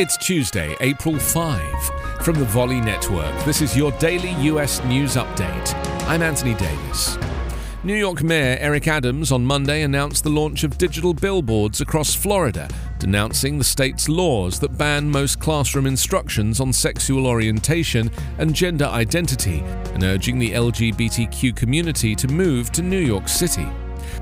It's Tuesday, April 5. From the Volley Network, this is your daily US news update. I'm Anthony Davis. New York Mayor Eric Adams on Monday announced the launch of digital billboards across Florida, denouncing the state's laws that ban most classroom instructions on sexual orientation and gender identity, and urging the LGBTQ community to move to New York City.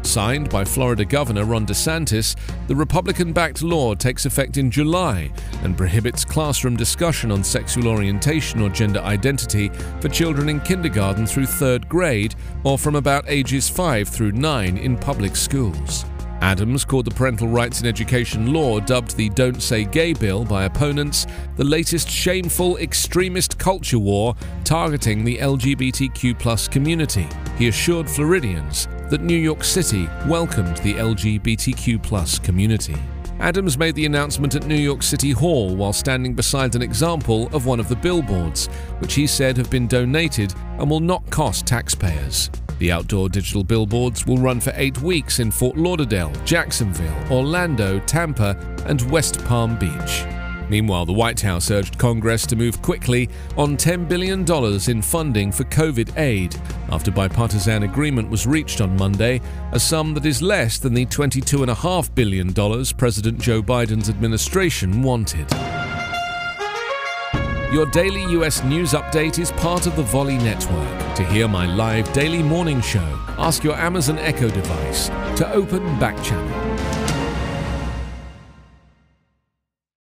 Signed by Florida Governor Ron DeSantis, the Republican backed law takes effect in July and prohibits classroom discussion on sexual orientation or gender identity for children in kindergarten through third grade or from about ages 5 through 9 in public schools. Adams called the parental rights in education law, dubbed the Don't Say Gay bill by opponents, the latest shameful extremist culture war targeting the LGBTQ community. He assured Floridians that New York City welcomed the LGBTQ community. Adams made the announcement at New York City Hall while standing beside an example of one of the billboards, which he said have been donated and will not cost taxpayers. The outdoor digital billboards will run for eight weeks in Fort Lauderdale, Jacksonville, Orlando, Tampa, and West Palm Beach. Meanwhile, the White House urged Congress to move quickly on $10 billion in funding for COVID aid after bipartisan agreement was reached on Monday, a sum that is less than the $22.5 billion President Joe Biden's administration wanted. Your daily US news update is part of the Volley Network. To hear my live daily morning show, ask your Amazon Echo device to open Back Channel.